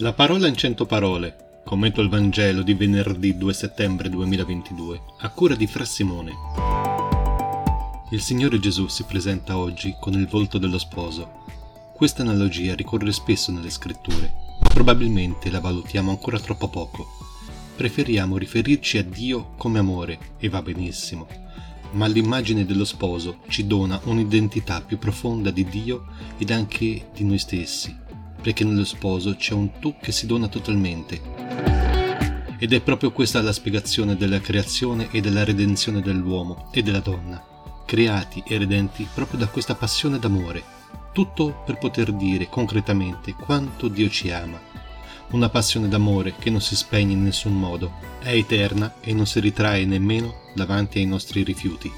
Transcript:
La parola in cento parole, commento il Vangelo di venerdì 2 settembre 2022, a cura di Fra Simone. Il Signore Gesù si presenta oggi con il volto dello sposo. Questa analogia ricorre spesso nelle scritture, ma probabilmente la valutiamo ancora troppo poco. Preferiamo riferirci a Dio come amore, e va benissimo, ma l'immagine dello sposo ci dona un'identità più profonda di Dio ed anche di noi stessi perché nello sposo c'è un tu che si dona totalmente. Ed è proprio questa la spiegazione della creazione e della redenzione dell'uomo e della donna, creati e redenti proprio da questa passione d'amore, tutto per poter dire concretamente quanto Dio ci ama. Una passione d'amore che non si spegne in nessun modo, è eterna e non si ritrae nemmeno davanti ai nostri rifiuti.